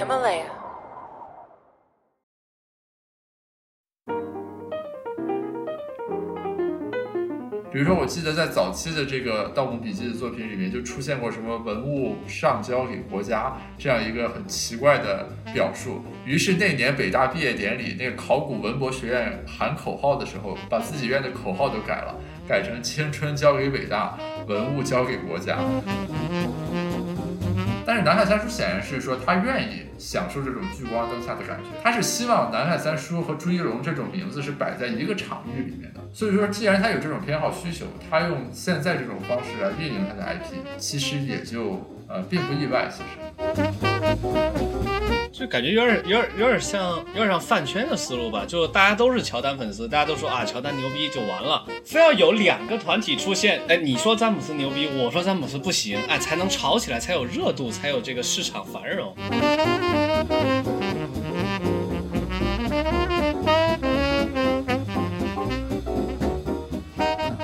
Himalaya. 比如说，我记得在早期的这个《盗墓笔记》的作品里面，就出现过什么文物上交给国家这样一个很奇怪的表述。于是那年北大毕业典礼，那个考古文博学院喊口号的时候，把自己院的口号都改了，改成“青春交给北大，文物交给国家”。但是南海三叔显然是说他愿意享受这种聚光灯下的感觉，他是希望南海三叔和朱一龙这种名字是摆在一个场域里面的。所以说，既然他有这种偏好需求，他用现在这种方式来运营他的 IP，其实也就呃并不意外。其实。就感觉有点、有点、有点像、有点像饭圈的思路吧。就大家都是乔丹粉丝，大家都说啊，乔丹牛逼就完了。非要有两个团体出现，哎，你说詹姆斯牛逼，我说詹姆斯不行，哎，才能吵起来，才有热度，才有这个市场繁荣。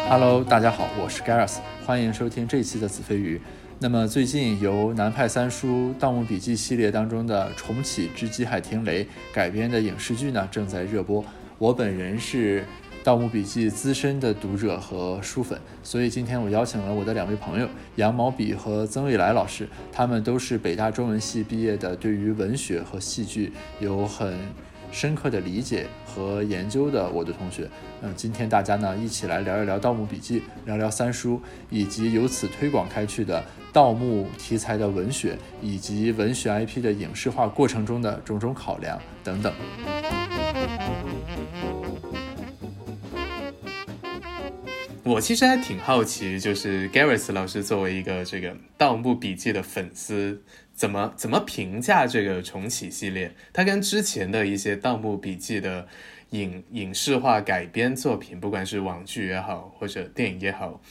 Hello，大家好，我是 Gareth，欢迎收听这一期的子非鱼。那么最近由南派三叔《盗墓笔记》系列当中的重启之极海听雷改编的影视剧呢，正在热播。我本人是《盗墓笔记》资深的读者和书粉，所以今天我邀请了我的两位朋友杨毛笔和曾未来老师，他们都是北大中文系毕业的，对于文学和戏剧有很。深刻的理解和研究的我的同学，嗯，今天大家呢一起来聊一聊《盗墓笔记》，聊聊三叔，以及由此推广开去的盗墓题材的文学，以及文学 IP 的影视化过程中的种种考量等等。我其实还挺好奇，就是 Gareth 老师作为一个这个《盗墓笔记》的粉丝。怎么怎么评价这个重启系列？它跟之前的一些《盗墓笔记》的影影视化改编作品，不管是网剧也好，或者电影也好，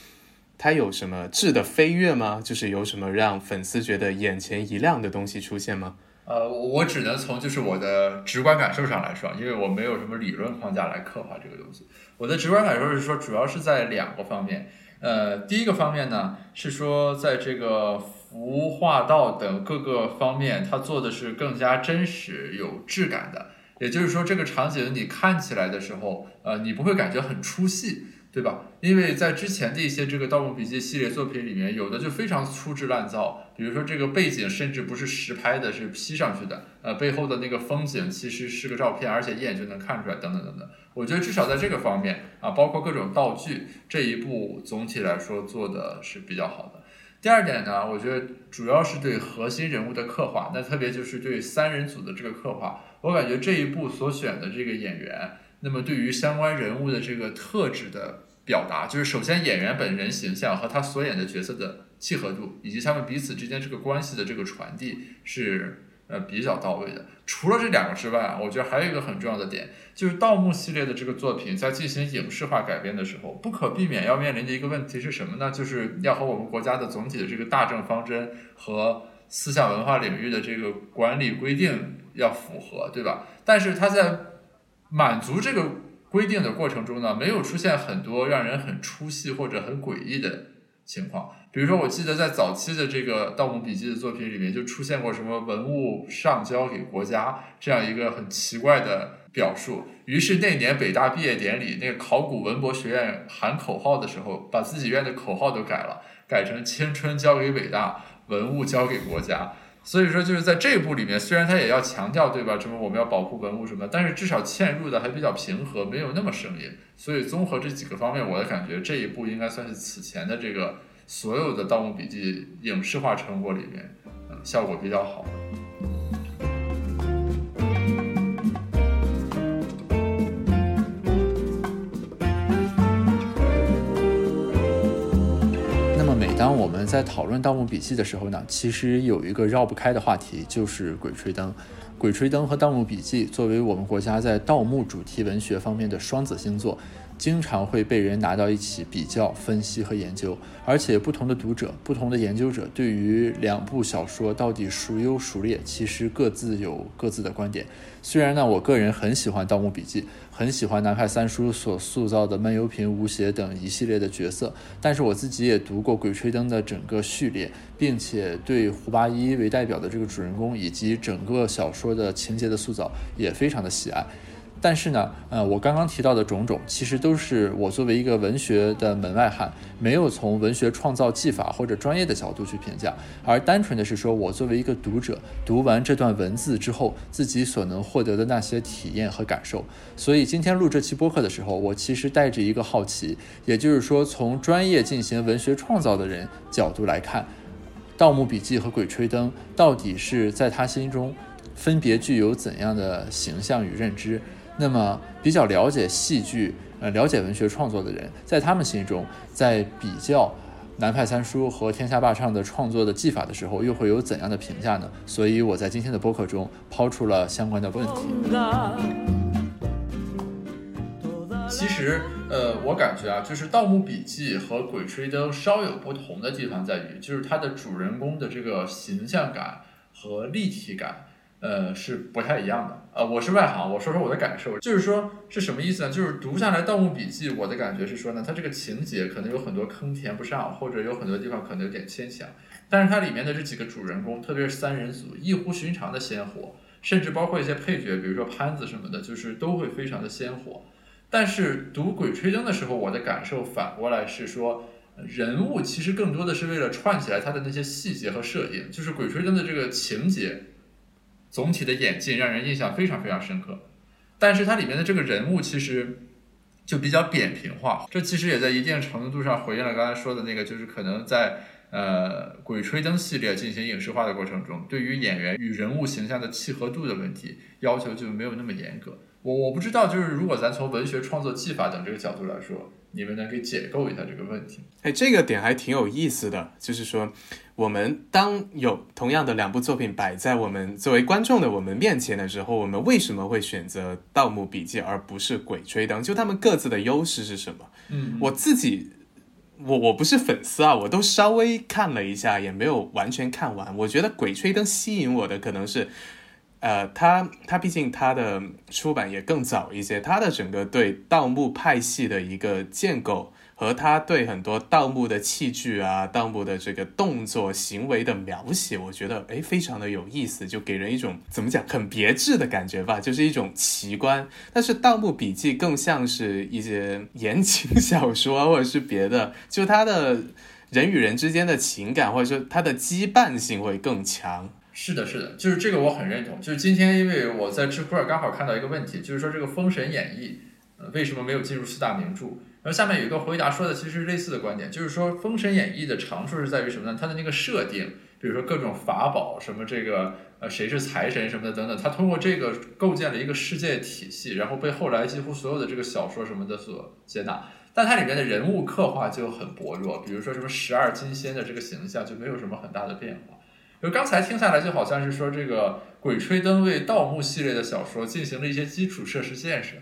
它有什么质的飞跃吗？就是有什么让粉丝觉得眼前一亮的东西出现吗？呃，我只能从就是我的直观感受上来说，因为我没有什么理论框架来刻画这个东西。我的直观感受是说，主要是在两个方面。呃，第一个方面呢，是说在这个。服化道等各个方面，它做的是更加真实、有质感的。也就是说，这个场景你看起来的时候，呃，你不会感觉很出戏，对吧？因为在之前的一些这个《盗墓笔记》系列作品里面，有的就非常粗制滥造，比如说这个背景甚至不是实拍的，是 P 上去的，呃，背后的那个风景其实是个照片，而且一眼就能看出来，等等等等。我觉得至少在这个方面啊，包括各种道具，这一部总体来说做的是比较好的。第二点呢，我觉得主要是对核心人物的刻画，那特别就是对三人组的这个刻画，我感觉这一部所选的这个演员，那么对于相关人物的这个特质的表达，就是首先演员本人形象和他所演的角色的契合度，以及他们彼此之间这个关系的这个传递是。呃，比较到位的。除了这两个之外啊，我觉得还有一个很重要的点，就是盗墓系列的这个作品在进行影视化改编的时候，不可避免要面临的一个问题是什么呢？就是要和我们国家的总体的这个大政方针和思想文化领域的这个管理规定要符合，对吧？但是它在满足这个规定的过程中呢，没有出现很多让人很出戏或者很诡异的情况。比如说，我记得在早期的这个《盗墓笔记》的作品里面，就出现过什么文物上交给国家这样一个很奇怪的表述。于是那年北大毕业典礼，那个考古文博学院喊口号的时候，把自己院的口号都改了，改成“青春交给北大，文物交给国家”。所以说，就是在这一部里面，虽然他也要强调，对吧？什么我们要保护文物什么，但是至少嵌入的还比较平和，没有那么生硬。所以综合这几个方面，我的感觉这一部应该算是此前的这个。所有的《盗墓笔记》影视化成果里面，嗯，效果比较好的。当我们在讨论《盗墓笔记》的时候呢，其实有一个绕不开的话题，就是《鬼吹灯》。《鬼吹灯》和《盗墓笔记》作为我们国家在盗墓主题文学方面的双子星座。经常会被人拿到一起比较、分析和研究，而且不同的读者、不同的研究者对于两部小说到底孰优孰劣，其实各自有各自的观点。虽然呢，我个人很喜欢《盗墓笔记》，很喜欢南派三叔所塑造的闷油瓶、吴邪等一系列的角色，但是我自己也读过《鬼吹灯》的整个序列，并且对胡八一为代表的这个主人公以及整个小说的情节的塑造也非常的喜爱。但是呢，呃，我刚刚提到的种种，其实都是我作为一个文学的门外汉，没有从文学创造技法或者专业的角度去评价，而单纯的是说我作为一个读者，读完这段文字之后，自己所能获得的那些体验和感受。所以今天录这期播客的时候，我其实带着一个好奇，也就是说，从专业进行文学创造的人角度来看，《盗墓笔记》和《鬼吹灯》到底是在他心中分别具有怎样的形象与认知？那么，比较了解戏剧、呃，了解文学创作的人，在他们心中，在比较南派三叔和天下霸唱的创作的技法的时候，又会有怎样的评价呢？所以我在今天的播客中抛出了相关的问题。其实，呃，我感觉啊，就是《盗墓笔记》和《鬼吹灯》稍有不同的地方在于，就是它的主人公的这个形象感和立体感。呃，是不太一样的。呃，我是外行，我说说我的感受，就是说是什么意思呢？就是读下来《盗墓笔记》，我的感觉是说呢，它这个情节可能有很多坑填不上，或者有很多地方可能有点牵强。但是它里面的这几个主人公，特别是三人组，异乎寻常的鲜活，甚至包括一些配角，比如说潘子什么的，就是都会非常的鲜活。但是读《鬼吹灯》的时候，我的感受反过来是说，人物其实更多的是为了串起来它的那些细节和设定，就是《鬼吹灯》的这个情节。总体的演进让人印象非常非常深刻，但是它里面的这个人物其实就比较扁平化，这其实也在一定程度上回应了刚才说的那个，就是可能在呃《鬼吹灯》系列进行影视化的过程中，对于演员与人物形象的契合度的问题要求就没有那么严格。我我不知道，就是如果咱从文学创作技法等这个角度来说，你们能给解构一下这个问题？哎，这个点还挺有意思的，就是说，我们当有同样的两部作品摆在我们作为观众的我们面前的时候，我们为什么会选择《盗墓笔记》而不是《鬼吹灯》？就他们各自的优势是什么？嗯，我自己，我我不是粉丝啊，我都稍微看了一下，也没有完全看完。我觉得《鬼吹灯》吸引我的可能是。呃，他他毕竟他的出版也更早一些，他的整个对盗墓派系的一个建构，和他对很多盗墓的器具啊、盗墓的这个动作行为的描写，我觉得哎非常的有意思，就给人一种怎么讲很别致的感觉吧，就是一种奇观。但是《盗墓笔记》更像是一些言情小说或者是别的，就他的人与人之间的情感或者说他的羁绊性会更强。是的，是的，就是这个我很认同。就是今天，因为我在知乎上刚好看到一个问题，就是说这个《封神演义》呃为什么没有进入四大名著？然后下面有一个回答说的其实是类似的观点，就是说《封神演义》的长处是在于什么呢？它的那个设定，比如说各种法宝，什么这个呃谁是财神什么的等等，它通过这个构建了一个世界体系，然后被后来几乎所有的这个小说什么的所接纳。但它里面的人物刻画就很薄弱，比如说什么十二金仙的这个形象就没有什么很大的变化。就刚才听下来，就好像是说这个《鬼吹灯》为盗墓系列的小说进行了一些基础设施建设，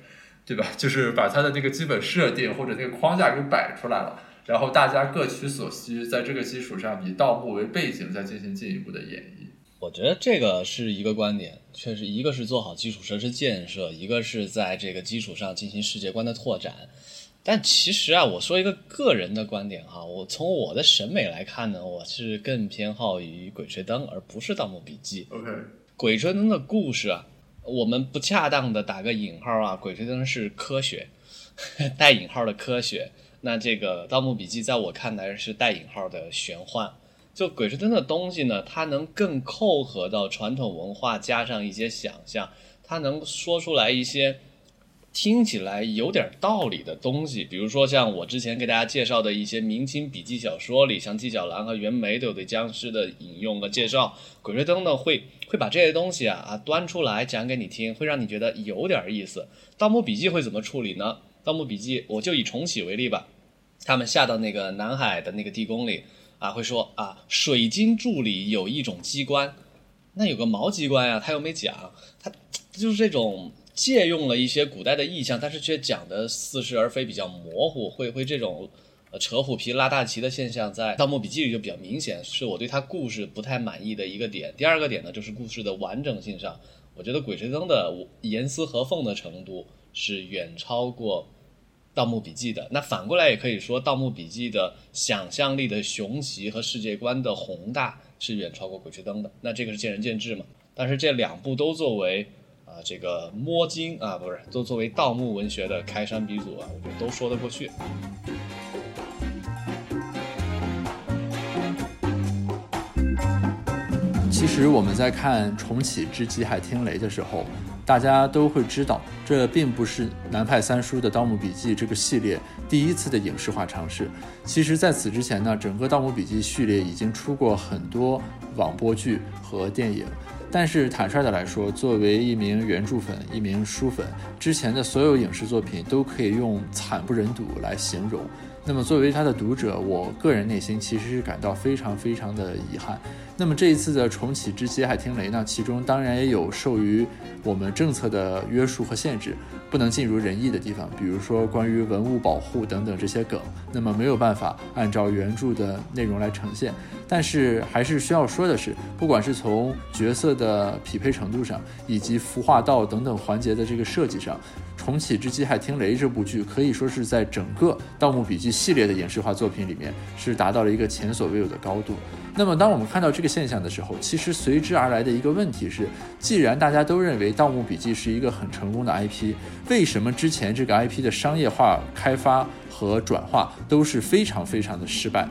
对吧？就是把它的那个基本设定或者那个框架给摆出来了，然后大家各取所需，在这个基础上以盗墓为背景再进行进一步的演绎。我觉得这个是一个观点，确实一个是做好基础设施建设，一个是在这个基础上进行世界观的拓展。但其实啊，我说一个个人的观点哈，我从我的审美来看呢，我是更偏好于《鬼吹灯》，而不是《盗墓笔记》。OK，《鬼吹灯》的故事啊，我们不恰当的打个引号啊，《鬼吹灯》是科学，带引号的科学。那这个《盗墓笔记》在我看来是带引号的玄幻。就《鬼吹灯》的东西呢，它能更扣合到传统文化，加上一些想象，它能说出来一些。听起来有点道理的东西，比如说像我之前给大家介绍的一些明清笔记小说里，像纪晓岚和袁枚都有对僵尸的引用和介绍。鬼吹灯呢，会会把这些东西啊啊端出来讲给你听，会让你觉得有点意思。盗墓笔记会怎么处理呢？盗墓笔记，我就以重启为例吧，他们下到那个南海的那个地宫里啊，会说啊，水晶柱里有一种机关，那有个毛机关呀，他又没讲，他就是这种。借用了一些古代的意象，但是却讲的似是而非，比较模糊，会会这种呃扯虎皮拉大旗的现象，在《盗墓笔记》里就比较明显，是我对他故事不太满意的一个点。第二个点呢，就是故事的完整性上，我觉得《鬼吹灯》的严丝合缝的程度是远超过《盗墓笔记》的。那反过来也可以说，《盗墓笔记》的想象力的雄奇和世界观的宏大是远超过《鬼吹灯》的。那这个是见仁见智嘛。但是这两部都作为啊这个摸金啊不是都作为盗墓文学的开山鼻祖啊，我觉得都说得过去。其实我们在看《重启之极海听雷》的时候，大家都会知道，这并不是南派三叔的《盗墓笔记》这个系列第一次的影视化尝试。其实，在此之前呢，整个《盗墓笔记》系列已经出过很多网播剧和电影。但是坦率的来说，作为一名原著粉、一名书粉，之前的所有影视作品都可以用惨不忍睹来形容。那么作为他的读者，我个人内心其实是感到非常非常的遗憾。那么这一次的重启之极海听雷呢，其中当然也有受于我们政策的约束和限制，不能尽如人意的地方，比如说关于文物保护等等这些梗，那么没有办法按照原著的内容来呈现。但是还是需要说的是，不管是从角色的匹配程度上，以及服化道等等环节的这个设计上。重启之极海听雷这部剧可以说是在整个《盗墓笔记》系列的影视化作品里面是达到了一个前所未有的高度。那么，当我们看到这个现象的时候，其实随之而来的一个问题是：既然大家都认为《盗墓笔记》是一个很成功的 IP，为什么之前这个 IP 的商业化开发和转化都是非常非常的失败？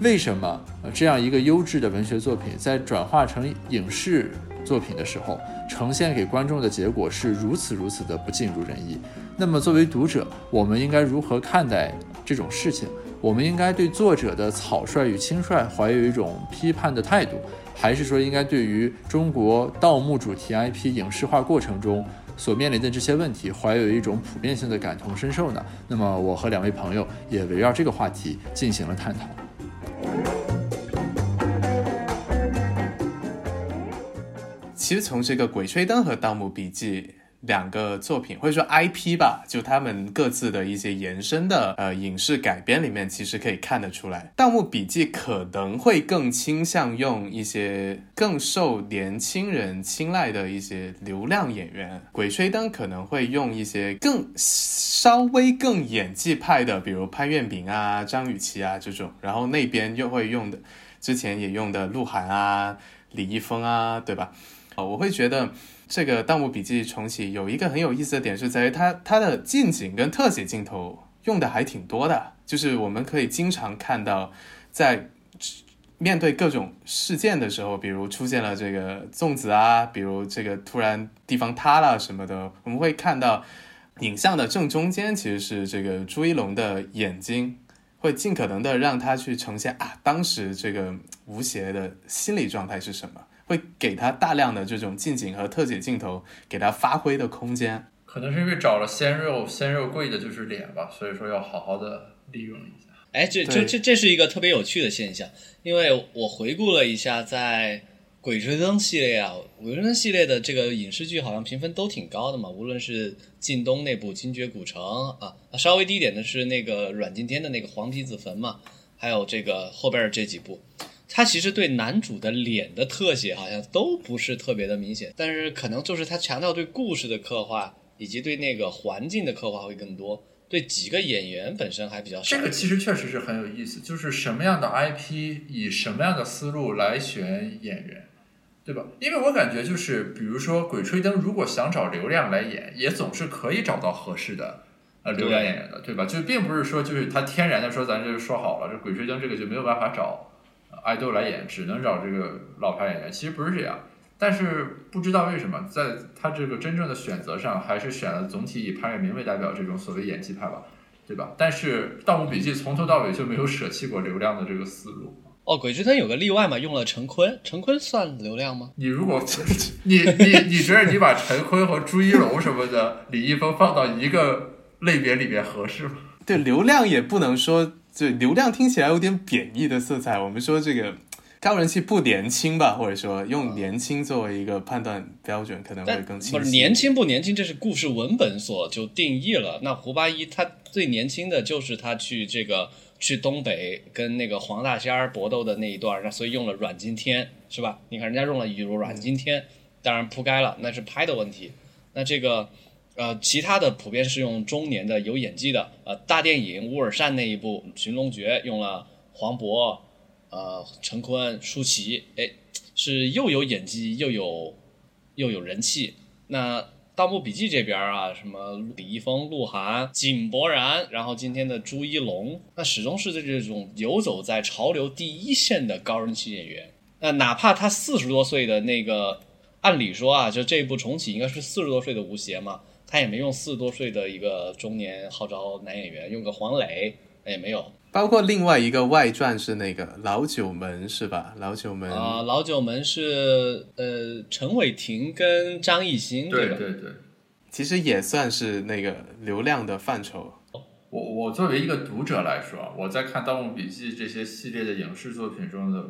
为什么这样一个优质的文学作品在转化成影视？作品的时候，呈现给观众的结果是如此如此的不尽如人意。那么，作为读者，我们应该如何看待这种事情？我们应该对作者的草率与轻率怀有一种批判的态度，还是说应该对于中国盗墓主题 IP 影视化过程中所面临的这些问题怀有一种普遍性的感同身受呢？那么，我和两位朋友也围绕这个话题进行了探讨。其实从这个《鬼吹灯》和《盗墓笔记》两个作品，或者说 IP 吧，就他们各自的一些延伸的呃影视改编里面，其实可以看得出来，《盗墓笔记》可能会更倾向用一些更受年轻人青睐的一些流量演员，《鬼吹灯》可能会用一些更稍微更演技派的，比如潘粤明啊、张雨绮啊这种，然后那边又会用的，之前也用的鹿晗啊、李易峰啊，对吧？我会觉得这个《盗墓笔记》重启有一个很有意思的点，是在于它它的近景跟特写镜头用的还挺多的，就是我们可以经常看到，在面对各种事件的时候，比如出现了这个粽子啊，比如这个突然地方塌了什么的，我们会看到影像的正中间其实是这个朱一龙的眼睛，会尽可能的让他去呈现啊，当时这个吴邪的心理状态是什么。会给他大量的这种近景和特写镜头，给他发挥的空间。可能是因为找了鲜肉，鲜肉贵的就是脸吧，所以说要好好的利用一下。哎，这这这这是一个特别有趣的现象，因为我回顾了一下，在《鬼吹灯》系列啊，《鬼吹灯》系列的这个影视剧好像评分都挺高的嘛，无论是靳东那部《精绝古城》啊，稍微低一点的是那个阮经天的那个《黄皮子坟》嘛，还有这个后边这几部。他其实对男主的脸的特写好像都不是特别的明显，但是可能就是他强调对故事的刻画以及对那个环境的刻画会更多，对几个演员本身还比较少。这个其实确实是很有意思，就是什么样的 IP 以什么样的思路来选演员，对吧？因为我感觉就是，比如说《鬼吹灯》，如果想找流量来演，也总是可以找到合适的呃流量演员的，对吧？就并不是说就是他天然的说咱就说好了，这《鬼吹灯》这个就没有办法找。爱豆来演，只能找这个老牌演员，其实不是这样。但是不知道为什么，在他这个真正的选择上，还是选了总体以潘粤明为代表这种所谓演技派吧，对吧？但是《盗墓笔记》从头到尾就没有舍弃过流量的这个思路。哦，《鬼吹灯》有个例外嘛，用了陈坤，陈坤算流量吗？你如果 你你你觉得你把陈坤和朱一龙什么的、李易峰放到一个类别里面合适吗？对，流量也不能说。就流量听起来有点贬义的色彩。我们说这个高人气不年轻吧，或者说用年轻作为一个判断标准，可能会更清晰。不是年轻不年轻，这是故事文本所就定义了。那胡八一他最年轻的就是他去这个去东北跟那个黄大仙儿搏斗的那一段，那所以用了阮经天是吧？你看人家用了比如阮经天，当然铺盖了，那是拍的问题。那这个呃，其他的普遍是用中年的有演技的，呃，大电影乌尔善那一部《寻龙诀》用了黄渤、呃陈坤、舒淇，哎，是又有演技又有又有人气。那《盗墓笔记》这边啊，什么李易峰、鹿晗、井柏然，然后今天的朱一龙，那始终是这种游走在潮流第一线的高人气演员。那哪怕他四十多岁的那个，按理说啊，就这一部重启应该是四十多岁的吴邪嘛，他也没用四十多岁的一个中年号召男演员，用个黄磊也没有。包括另外一个外传是那个老九门是吧？老九门啊、老九门是呃陈伟霆跟张艺兴吧？对对对，其实也算是那个流量的范畴。我我作为一个读者来说，我在看《盗墓笔记》这些系列的影视作品中的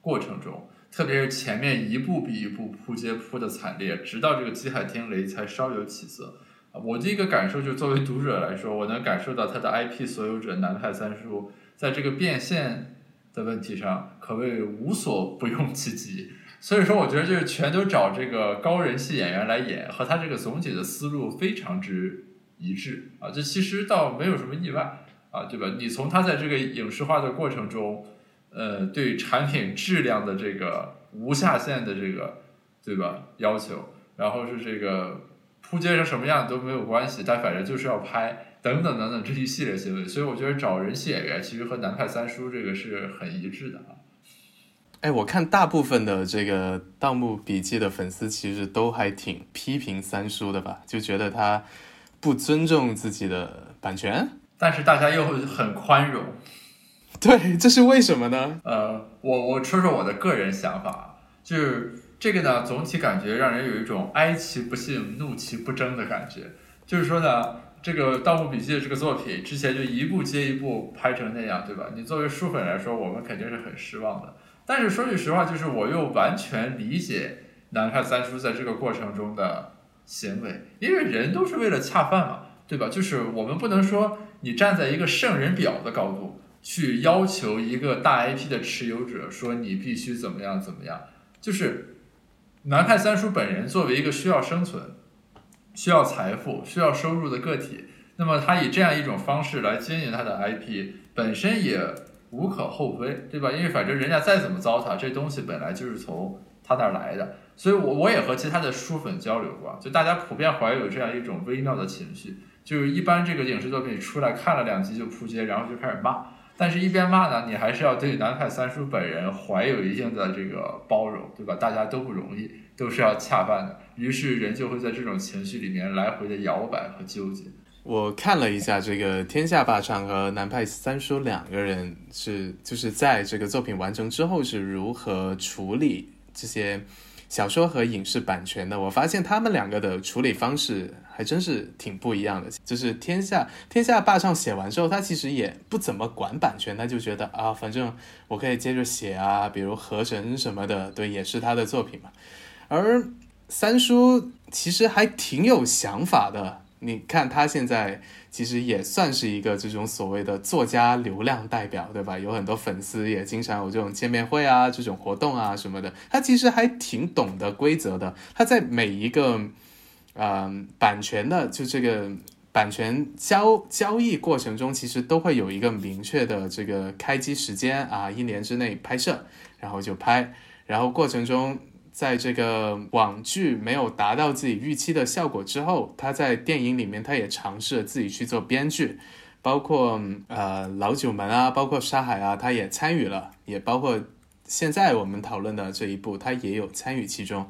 过程中，特别是前面一步比一步扑街扑的惨烈，直到这个极海天雷才稍有起色。啊我的一个感受就是，作为读者来说，我能感受到他的 IP 所有者南派三叔在这个变现的问题上，可谓无所不用其极。所以说，我觉得就是全都找这个高人气演员来演，和他这个总体的思路非常之一致啊。这其实倒没有什么意外啊，对吧？你从他在这个影视化的过程中，呃，对产品质量的这个无下限的这个，对吧？要求，然后是这个铺街成什么样都没有关系，但反正就是要拍，等等等等这一系列行为。所以我觉得找人气演员其实和南派三叔这个是很一致的啊。哎，我看大部分的这个《盗墓笔记》的粉丝其实都还挺批评三叔的吧，就觉得他不尊重自己的版权。但是大家又很宽容，对，这是为什么呢？呃，我我说说我的个人想法，就是这个呢，总体感觉让人有一种哀其不幸，怒其不争的感觉。就是说呢，这个《盗墓笔记》这个作品之前就一部接一部拍成那样，对吧？你作为书粉来说，我们肯定是很失望的。但是说句实话，就是我又完全理解南派三叔在这个过程中的行为，因为人都是为了恰饭嘛，对吧？就是我们不能说你站在一个圣人表的高度去要求一个大 IP 的持有者说你必须怎么样怎么样，就是南派三叔本人作为一个需要生存、需要财富、需要收入的个体，那么他以这样一种方式来经营他的 IP，本身也无可厚非，对吧？因为反正人家再怎么糟蹋，这东西本来就是从他那儿来的。所以我我也和其他的书粉交流过，就大家普遍怀有这样一种微妙的情绪，就是一般这个影视作品出来看了两集就扑街，然后就开始骂。但是，一边骂呢，你还是要对南派三叔本人怀有一定的这个包容，对吧？大家都不容易，都是要恰饭的。于是，人就会在这种情绪里面来回的摇摆和纠结。我看了一下这个天下霸唱和南派三叔两个人是就是在这个作品完成之后是如何处理这些小说和影视版权的。我发现他们两个的处理方式还真是挺不一样的。就是天下天下霸唱写完之后，他其实也不怎么管版权，他就觉得啊，反正我可以接着写啊，比如河神什么的，对，也是他的作品嘛。而三叔其实还挺有想法的。你看他现在其实也算是一个这种所谓的作家流量代表，对吧？有很多粉丝也经常有这种见面会啊、这种活动啊什么的。他其实还挺懂得规则的。他在每一个，嗯、版权的就这个版权交交易过程中，其实都会有一个明确的这个开机时间啊，一年之内拍摄，然后就拍，然后过程中。在这个网剧没有达到自己预期的效果之后，他在电影里面他也尝试自己去做编剧，包括呃老九门啊，包括沙海啊，他也参与了，也包括现在我们讨论的这一部，他也有参与其中。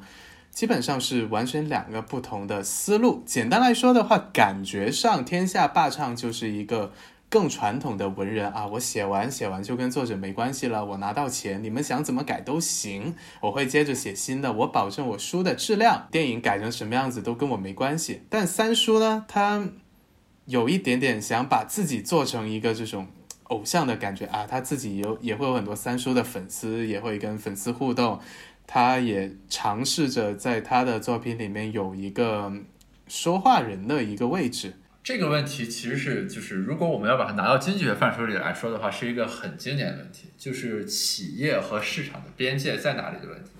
基本上是完全两个不同的思路。简单来说的话，感觉上天下霸唱就是一个。更传统的文人啊，我写完写完就跟作者没关系了，我拿到钱，你们想怎么改都行，我会接着写新的，我保证我书的质量，电影改成什么样子都跟我没关系。但三叔呢，他有一点点想把自己做成一个这种偶像的感觉啊，他自己有也会有很多三叔的粉丝，也会跟粉丝互动，他也尝试着在他的作品里面有一个说话人的一个位置。这个问题其实是就是，如果我们要把它拿到经济学范畴里来说的话，是一个很经典的问题，就是企业和市场的边界在哪里的问题。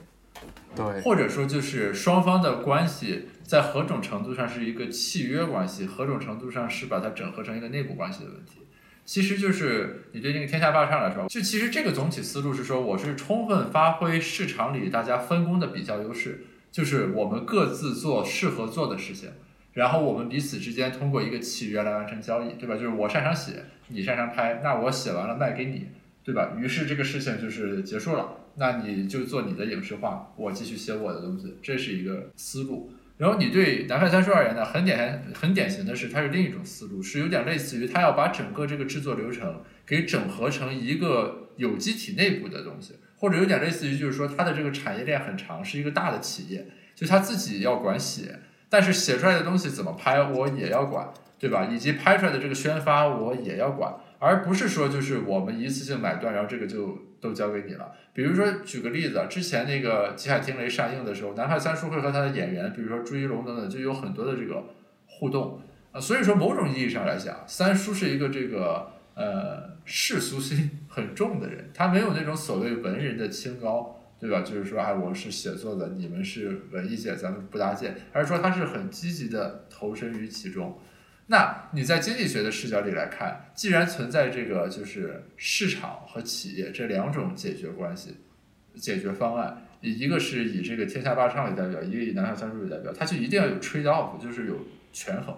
对，或者说就是双方的关系在何种程度上是一个契约关系，何种程度上是把它整合成一个内部关系的问题。其实就是你对这个天下霸唱来说，就其实这个总体思路是说，我是充分发挥市场里大家分工的比较优势，就是我们各自做适合做的事情。然后我们彼此之间通过一个契约来完成交易，对吧？就是我擅长写，你擅长拍，那我写完了卖给你，对吧？于是这个事情就是结束了，那你就做你的影视化，我继续写我的东西，这是一个思路。然后你对南派三叔而言呢，很典很典型的是，它是另一种思路，是有点类似于他要把整个这个制作流程给整合成一个有机体内部的东西，或者有点类似于就是说它的这个产业链很长，是一个大的企业，就他自己要管写。但是写出来的东西怎么拍，我也要管，对吧？以及拍出来的这个宣发，我也要管，而不是说就是我们一次性买断，然后这个就都交给你了。比如说举个例子，之前那个《极海听雷》上映的时候，南派三叔会和他的演员，比如说朱一龙等等，就有很多的这个互动啊。所以说，某种意义上来讲，三叔是一个这个呃世俗心很重的人，他没有那种所谓文人的清高。对吧？就是说，哎，我是写作的，你们是文艺界，咱们不搭界。还是说他是很积极的投身于其中？那你在经济学的视角里来看，既然存在这个就是市场和企业这两种解决关系、解决方案，一个是以这个天下霸唱为代表，一个以南海三叔为代表，它就一定要有 trade off，就是有权衡。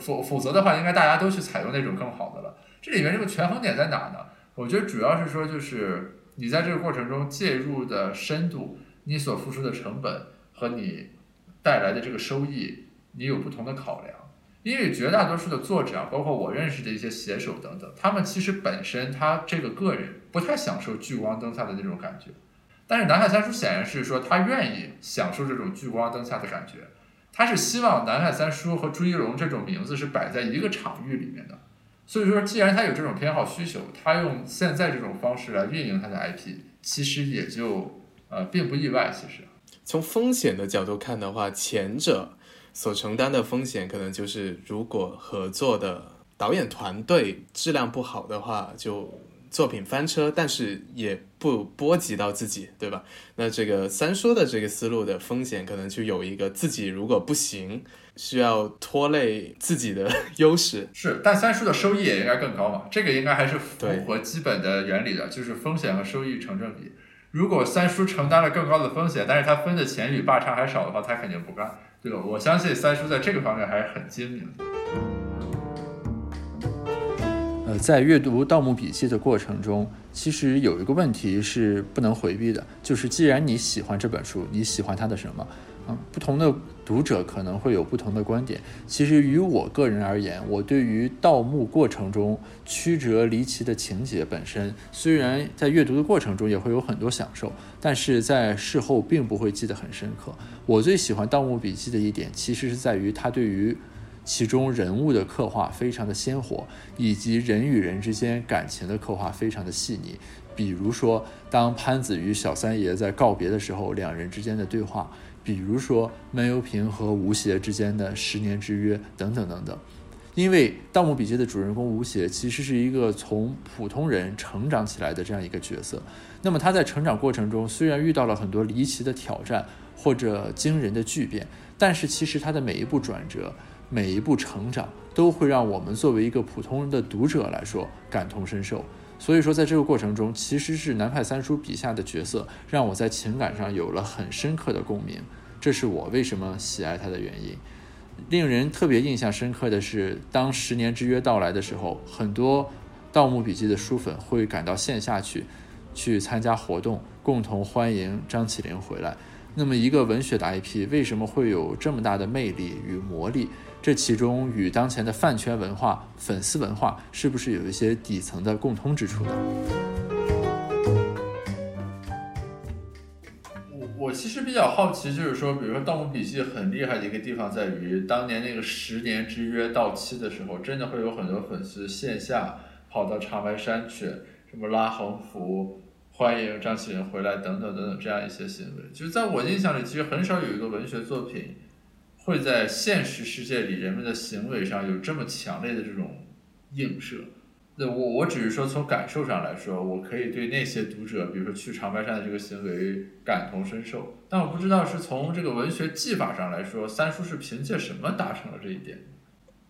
否否则的话，应该大家都去采用那种更好的了。这里面这个权衡点在哪呢？我觉得主要是说就是。你在这个过程中介入的深度，你所付出的成本和你带来的这个收益，你有不同的考量。因为绝大多数的作者啊，包括我认识的一些写手等等，他们其实本身他这个个人不太享受聚光灯下的那种感觉。但是南海三叔显然是说他愿意享受这种聚光灯下的感觉，他是希望南海三叔和朱一龙这种名字是摆在一个场域里面的。所以说，既然他有这种偏好需求，他用现在这种方式来运营他的 IP，其实也就呃并不意外。其实，从风险的角度看的话，前者所承担的风险可能就是，如果合作的导演团队质量不好的话，就。作品翻车，但是也不波及到自己，对吧？那这个三叔的这个思路的风险，可能就有一个自己如果不行，需要拖累自己的 优势。是，但三叔的收益也应该更高嘛？这个应该还是符合基本的原理的，就是风险和收益成正比。如果三叔承担了更高的风险，但是他分的钱比霸差还少的话，他肯定不干，对吧？我相信三叔在这个方面还是很精明的。呃，在阅读《盗墓笔记》的过程中，其实有一个问题是不能回避的，就是既然你喜欢这本书，你喜欢它的什么？嗯，不同的读者可能会有不同的观点。其实于我个人而言，我对于盗墓过程中曲折离奇的情节本身，虽然在阅读的过程中也会有很多享受，但是在事后并不会记得很深刻。我最喜欢《盗墓笔记》的一点，其实是在于它对于。其中人物的刻画非常的鲜活，以及人与人之间感情的刻画非常的细腻。比如说，当潘子与小三爷在告别的时候，两人之间的对话；比如说，闷油瓶和吴邪之间的十年之约，等等等等。因为《盗墓笔记》的主人公吴邪其实是一个从普通人成长起来的这样一个角色。那么他在成长过程中，虽然遇到了很多离奇的挑战或者惊人的巨变，但是其实他的每一步转折。每一步成长都会让我们作为一个普通人的读者来说感同身受，所以说在这个过程中，其实是南派三叔笔下的角色让我在情感上有了很深刻的共鸣，这是我为什么喜爱他的原因。令人特别印象深刻的是，当十年之约到来的时候，很多《盗墓笔记》的书粉会赶到线下去，去参加活动，共同欢迎张起灵回来。那么，一个文学的 IP 为什么会有这么大的魅力与魔力？这其中与当前的饭圈文化、粉丝文化是不是有一些底层的共通之处呢？我我其实比较好奇，就是说，比如说《盗墓笔记》很厉害的一个地方在于，当年那个十年之约到期的时候，真的会有很多粉丝线下跑到长白山去，什么拉横幅、欢迎张起灵回来等等等等这样一些行为。就是在我印象里，其实很少有一个文学作品会在现实世界里人们的行为上有这么强烈的这种映射。那我我只是说从感受上来说，我可以对那些读者，比如说去长白山的这个行为感同身受，但我不知道是从这个文学技法上来说，三叔是凭借什么达成了这一点。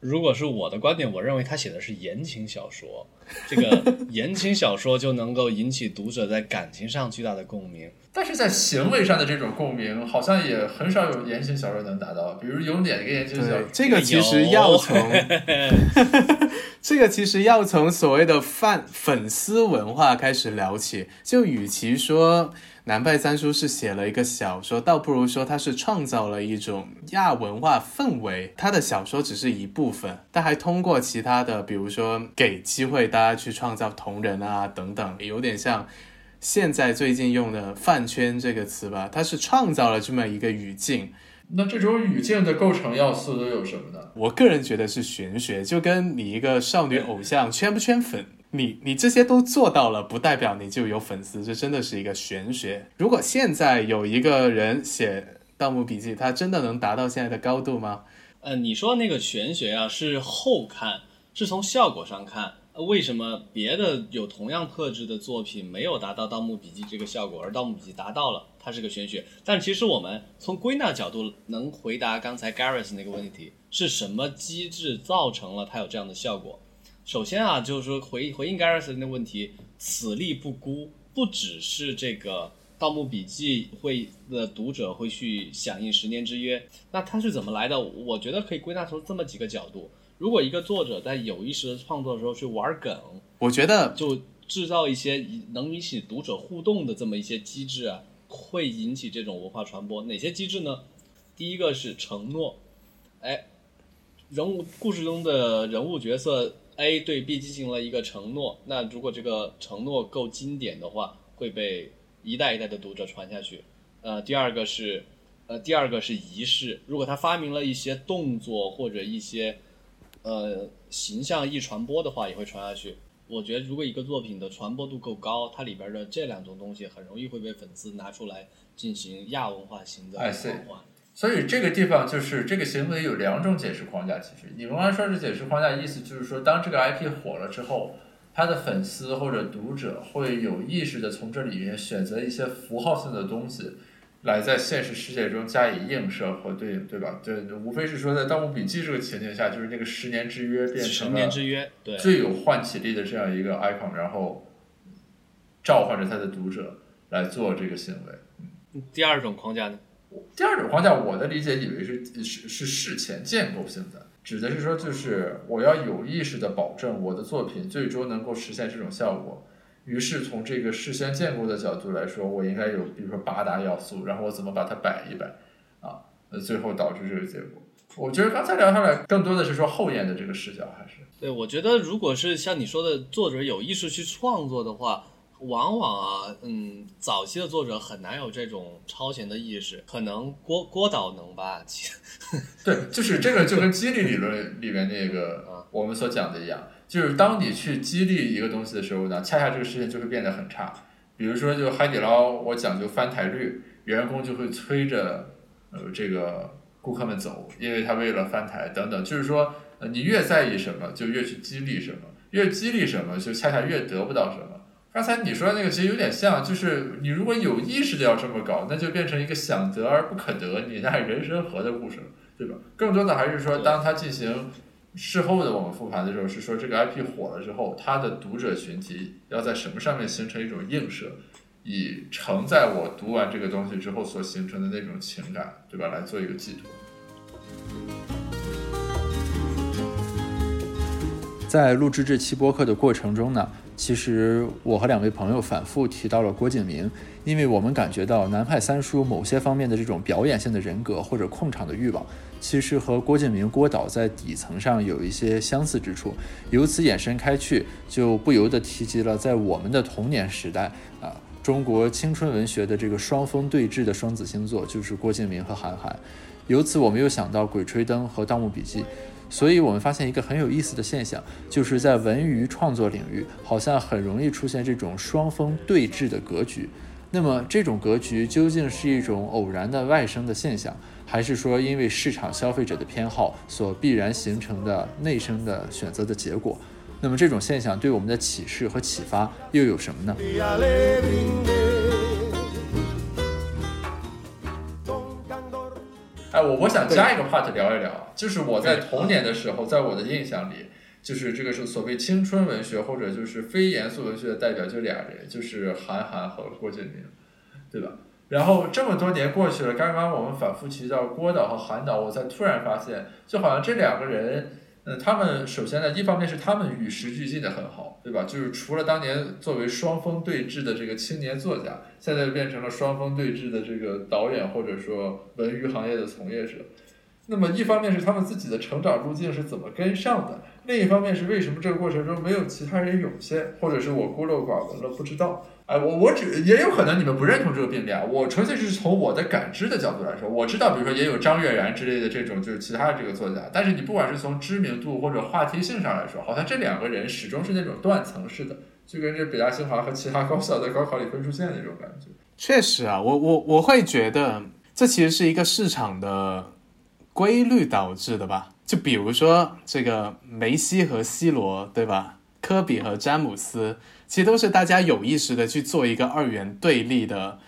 如果是我的观点，我认为他写的是言情小说，这个 言情小说就能够引起读者在感情上巨大的共鸣。但是在行为上的这种共鸣，好像也很少有言情小说能达到。比如有哪个言情小说？这个其实要从 这个其实要从所谓的 fan 粉丝文化开始聊起。就与其说。南派三叔是写了一个小说，倒不如说他是创造了一种亚文化氛围。他的小说只是一部分，他还通过其他的，比如说给机会大家去创造同人啊等等，有点像现在最近用的“饭圈”这个词吧。他是创造了这么一个语境。那这种语境的构成要素都有什么呢？我个人觉得是玄学，就跟你一个少女偶像圈不圈粉。你你这些都做到了，不代表你就有粉丝，这真的是一个玄学。如果现在有一个人写《盗墓笔记》，他真的能达到现在的高度吗？呃，你说那个玄学啊，是后看，是从效果上看，为什么别的有同样特质的作品没有达到《盗墓笔记》这个效果，而《盗墓笔记》达到了，它是个玄学。但其实我们从归纳角度能回答刚才 Gareth 那个问题，是什么机制造成了它有这样的效果？首先啊，就是说回回应 Garrison 的问题，此力不孤，不只是这个《盗墓笔记》会的读者会去响应十年之约，那它是怎么来的？我觉得可以归纳出这么几个角度。如果一个作者在有意识的创作的时候去玩梗，我觉得就制造一些能引起读者互动的这么一些机制啊，会引起这种文化传播。哪些机制呢？第一个是承诺，哎，人物故事中的人物角色。A 对 B 进行了一个承诺，那如果这个承诺够经典的话，会被一代一代的读者传下去。呃，第二个是，呃，第二个是仪式。如果他发明了一些动作或者一些，呃，形象易传播的话，也会传下去。我觉得，如果一个作品的传播度够高，它里边的这两种东西很容易会被粉丝拿出来进行亚文化型的转换。所以这个地方就是这个行为有两种解释框架。其实你刚刚才说的解释框架，意思就是说，当这个 IP 火了之后，他的粉丝或者读者会有意识的从这里面选择一些符号性的东西，来在现实世界中加以映射和对应，对吧？对，无非是说在《盗墓笔记》这个情境下，就是那个十年之约变成了最有唤起力的这样一个 icon，然后召唤着他的读者来做这个行为。第二种框架呢？第二种框架，我的理解以为是是是事前建构性的，指的是说，就是我要有意识的保证我的作品最终能够实现这种效果。于是从这个事先建构的角度来说，我应该有，比如说八大要素，然后我怎么把它摆一摆，啊，呃，最后导致这个结果。我觉得刚才聊下来，更多的是说后验的这个视角，还是对。我觉得如果是像你说的，作者有意识去创作的话。往往啊，嗯，早期的作者很难有这种超前的意识，可能郭郭导能吧？对，就是这个就跟激励理论里面那个 我们所讲的一样，就是当你去激励一个东西的时候呢，恰恰这个事情就会变得很差。比如说，就海底捞，我讲究翻台率，员工就会催着呃这个顾客们走，因为他为了翻台等等。就是说，你越在意什么，就越去激励什么，越激励什么，就恰恰越得不到什么。刚才你说的那个其实有点像，就是你如果有意识的要这么搞，那就变成一个想得而不可得，你那人生何的故事了，对吧？更多的还是说，当他进行事后的我们复盘的时候，是说这个 IP 火了之后，他的读者群体要在什么上面形成一种映射，以承载我读完这个东西之后所形成的那种情感，对吧？来做一个寄托。在录制这期播客的过程中呢。其实我和两位朋友反复提到了郭敬明，因为我们感觉到南派三叔某些方面的这种表演性的人格或者控场的欲望，其实和郭敬明郭导在底层上有一些相似之处。由此延伸开去，就不由得提及了在我们的童年时代啊。中国青春文学的这个双峰对峙的双子星座，就是郭敬明和韩寒。由此，我们又想到《鬼吹灯》和《盗墓笔记》，所以我们发现一个很有意思的现象，就是在文娱创作领域，好像很容易出现这种双峰对峙的格局。那么，这种格局究竟是一种偶然的外生的现象，还是说因为市场消费者的偏好所必然形成的内生的选择的结果？那么，这种现象对我们的启示和启发又有什么呢？哎，我我想加一个 part 聊一聊，就是我在童年的时候，在我的印象里，就是这个是所谓青春文学或者就是非严肃文学的代表就俩人，就是韩寒和郭敬明，对吧？然后这么多年过去了，刚刚我们反复提到郭导和韩导，我才突然发现，就好像这两个人。嗯，他们首先呢，一方面是他们与时俱进的很好，对吧？就是除了当年作为双峰对峙的这个青年作家，现在变成了双峰对峙的这个导演或者说文娱行业的从业者。那么一方面是他们自己的成长路径是怎么跟上的，另一方面是为什么这个过程中没有其他人涌现，或者是我孤陋寡闻了，不知道。哎，我我只也有可能你们不认同这个并列，我纯粹是从我的感知的角度来说，我知道，比如说也有张悦然之类的这种就是其他的这个作家，但是你不管是从知名度或者话题性上来说，好像这两个人始终是那种断层式的，就跟这北大清华和其他高校在高考里分数线那种感觉。确实啊，我我我会觉得这其实是一个市场的规律导致的吧？就比如说这个梅西和 C 罗，对吧？科比和詹姆斯。其实都是大家有意识的去做一个二元对立的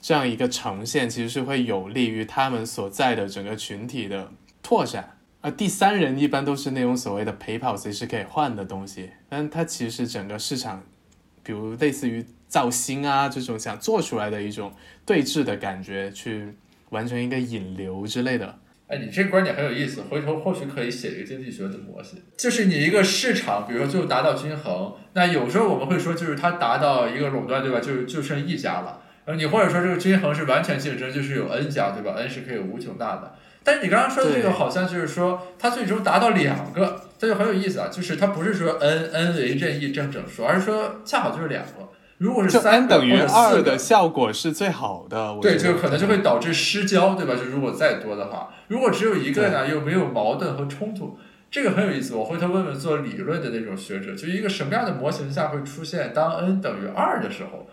这样一个呈现，其实是会有利于他们所在的整个群体的拓展。而第三人一般都是那种所谓的陪跑随时可以换的东西，但它其实整个市场，比如类似于造星啊这种想做出来的一种对峙的感觉，去完成一个引流之类的。哎，你这个观点很有意思，回头或许可以写一个经济学的模型，就是你一个市场，比如说最后达到均衡，那有时候我们会说，就是它达到一个垄断，对吧？就就剩一家了。然后你或者说这个均衡是完全竞争，就是有 N 家，对吧？N 是可以无穷大的。但是你刚刚说的这个好像就是说，它最终达到两个，这就很有意思啊。就是它不是说 N N 为任意正整数，而是说恰好就是两个。如果是三等于二的效果是最好的，对，就可能就会导致失焦，对吧？就如果再多的话，如果只有一个呢，又没有矛盾和冲突，这个很有意思。我回头问问做理论的那种学者，就一个什么样的模型下会出现当 n 等于二的时候，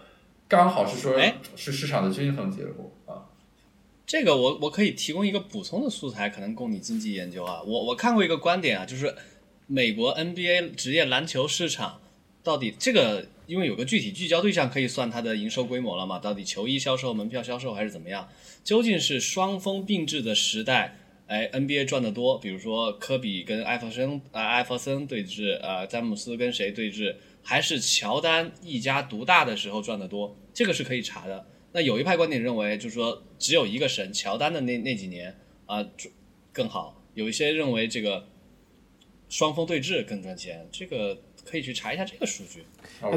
刚好是说是市场的均衡结果啊。这个我我可以提供一个补充的素材，可能供你经济研究啊。我我看过一个观点啊，就是美国 NBA 职业篮球市场到底这个。因为有个具体聚焦对象，可以算它的营收规模了嘛？到底球衣销售、门票销售还是怎么样？究竟是双峰并峙的时代，哎，NBA 赚得多，比如说科比跟艾弗森啊，艾弗森对峙啊，詹姆斯跟谁对峙？还是乔丹一家独大的时候赚得多？这个是可以查的。那有一派观点认为，就是说只有一个神，乔丹的那那几年啊更好。有一些认为这个双峰对峙更赚钱。这个。可以去查一下这个数据，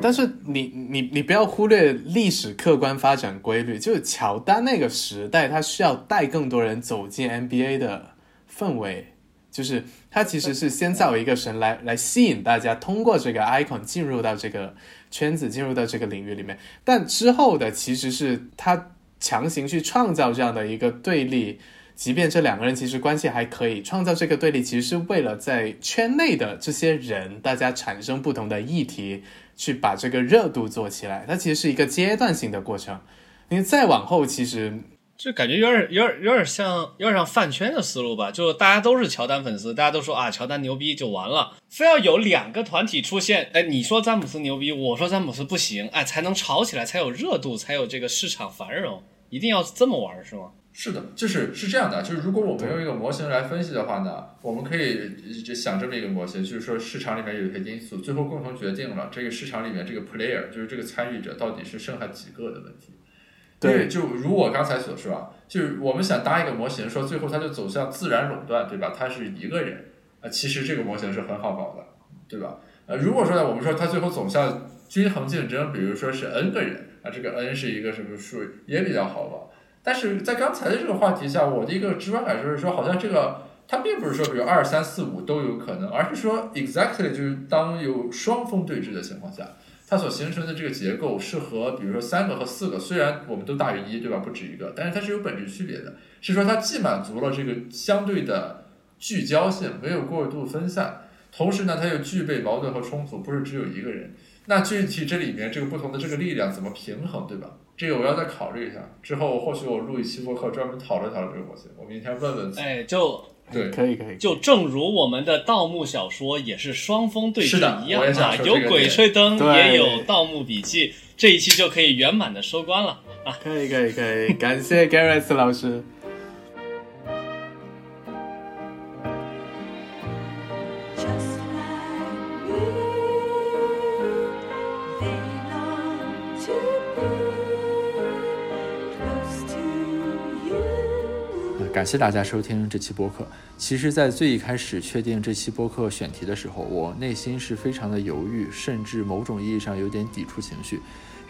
但是你你你不要忽略历史客观发展规律，就是乔丹那个时代，他需要带更多人走进 NBA 的氛围，就是他其实是先造一个神来来吸引大家，通过这个 icon 进入到这个圈子，进入到这个领域里面，但之后的其实是他强行去创造这样的一个对立。即便这两个人其实关系还可以，创造这个对立，其实是为了在圈内的这些人，大家产生不同的议题，去把这个热度做起来。它其实是一个阶段性的过程。你再往后，其实就感觉有点、有点、有点像、有点像饭圈的思路吧？就大家都是乔丹粉丝，大家都说啊，乔丹牛逼就完了，非要有两个团体出现，哎，你说詹姆斯牛逼，我说詹姆斯不行，哎，才能吵起来，才有热度，才有这个市场繁荣，一定要这么玩是吗？是的，就是是这样的，就是如果我们用一个模型来分析的话呢，我们可以就想这么一个模型，就是说市场里面有一些因素，最后共同决定了这个市场里面这个 player，就是这个参与者到底是剩下几个的问题。对，就如我刚才所说啊，就是我们想搭一个模型，说最后它就走向自然垄断，对吧？它是一个人啊，其实这个模型是很好搞的，对吧？呃，如果说呢，我们说它最后走向均衡竞争，比如说是 n 个人啊，这个 n 是一个什么数，也比较好搞。但是在刚才的这个话题下，我的一个直观感受是说，好像这个它并不是说，比如二三四五都有可能，而是说 exactly 就是当有双峰对峙的情况下，它所形成的这个结构是和比如说三个和四个，虽然我们都大于一，对吧？不止一个，但是它是有本质区别的。是说它既满足了这个相对的聚焦性，没有过度分散，同时呢，它又具备矛盾和冲突，不是只有一个人。那具体这里面这个不同的这个力量怎么平衡，对吧？这个我要再考虑一下。之后或许我录一期播客专门讨论讨论这个模型。我明天问问。哎，就对，可以可以。就正如我们的盗墓小说也是双峰对峙一样啊，有鬼吹灯，也有盗墓笔记，这一期就可以圆满的收官了啊！可以可以可以，感谢 Gareth 老师。感谢大家收听这期播客。其实，在最一开始确定这期播客选题的时候，我内心是非常的犹豫，甚至某种意义上有点抵触情绪。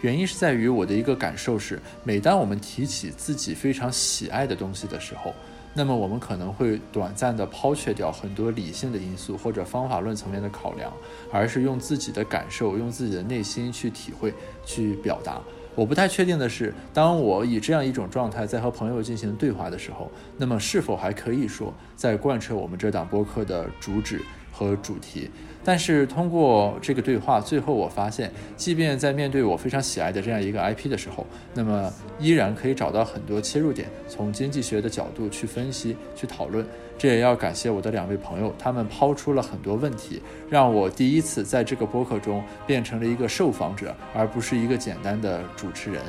原因是在于我的一个感受是，每当我们提起自己非常喜爱的东西的时候，那么我们可能会短暂的抛却掉很多理性的因素或者方法论层面的考量，而是用自己的感受、用自己的内心去体会、去表达。我不太确定的是，当我以这样一种状态在和朋友进行对话的时候，那么是否还可以说在贯彻我们这档播客的主旨和主题？但是通过这个对话，最后我发现，即便在面对我非常喜爱的这样一个 IP 的时候，那么依然可以找到很多切入点，从经济学的角度去分析、去讨论。这也要感谢我的两位朋友，他们抛出了很多问题，让我第一次在这个播客中变成了一个受访者，而不是一个简单的主持人。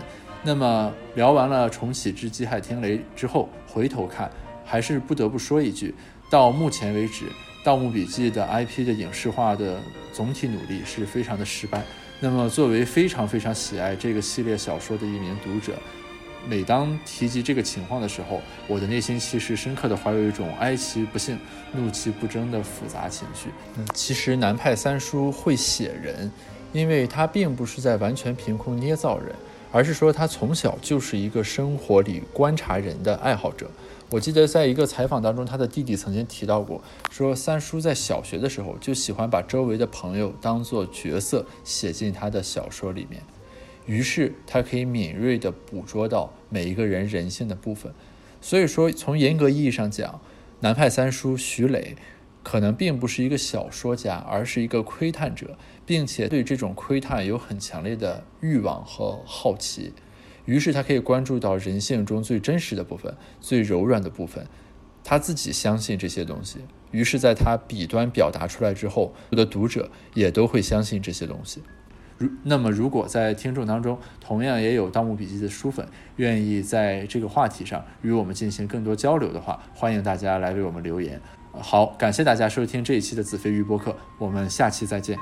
那么聊完了重启之机海听雷之后，回头看，还是不得不说一句，到目前为止。《盗墓笔记》的 IP 的影视化的总体努力是非常的失败。那么，作为非常非常喜爱这个系列小说的一名读者，每当提及这个情况的时候，我的内心其实深刻的怀有一种哀其不幸、怒其不争的复杂情绪。嗯，其实南派三叔会写人，因为他并不是在完全凭空捏造人，而是说他从小就是一个生活里观察人的爱好者。我记得在一个采访当中，他的弟弟曾经提到过，说三叔在小学的时候就喜欢把周围的朋友当做角色写进他的小说里面，于是他可以敏锐地捕捉到每一个人人性的部分。所以说，从严格意义上讲，南派三叔徐磊可能并不是一个小说家，而是一个窥探者，并且对这种窥探有很强烈的欲望和好奇。于是他可以关注到人性中最真实的部分、最柔软的部分，他自己相信这些东西。于是，在他笔端表达出来之后，我的读者也都会相信这些东西。如那么，如果在听众当中同样也有《盗墓笔记》的书粉，愿意在这个话题上与我们进行更多交流的话，欢迎大家来为我们留言。好，感谢大家收听这一期的子非鱼播客，我们下期再见。